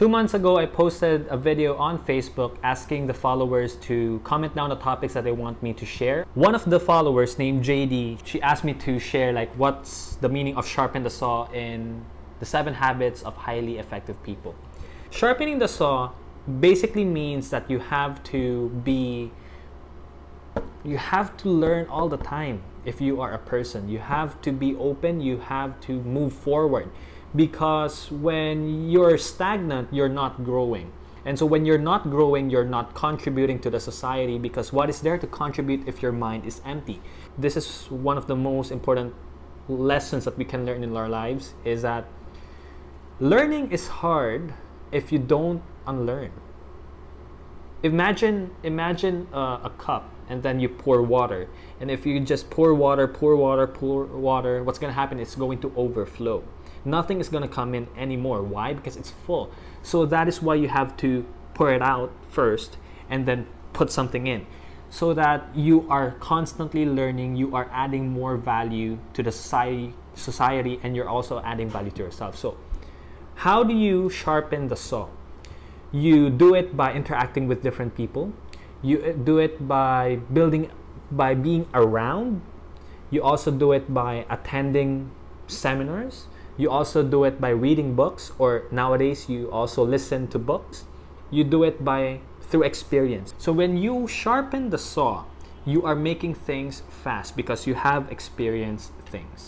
Two months ago, I posted a video on Facebook asking the followers to comment down the topics that they want me to share. One of the followers named Jaydee, she asked me to share like what's the meaning of sharpen the saw in the seven habits of highly effective people. Sharpening the saw basically means that you have to be you have to learn all the time if you are a person. You have to be open, you have to move forward because when you're stagnant, you're not growing. And so when you're not growing, you're not contributing to the society because what is there to contribute if your mind is empty? This is one of the most important lessons that we can learn in our lives is that learning is hard if you don't unlearn. Imagine imagine uh, a cup and then you pour water. And if you just pour water, pour water, pour water, what's going to happen is going to overflow. Nothing is going to come in anymore. Why? Because it's full. So that is why you have to pour it out first and then put something in so that you are constantly learning, you are adding more value to the society, society and you're also adding value to yourself. So, how do you sharpen the saw? You do it by interacting with different people. You uh, do it by building, by being around. You also do it by attending seminars. You also do it by reading books, or nowadays you also listen to books. You do it by through experience. So when you sharpen the saw, you are making things fast because you have experienced things.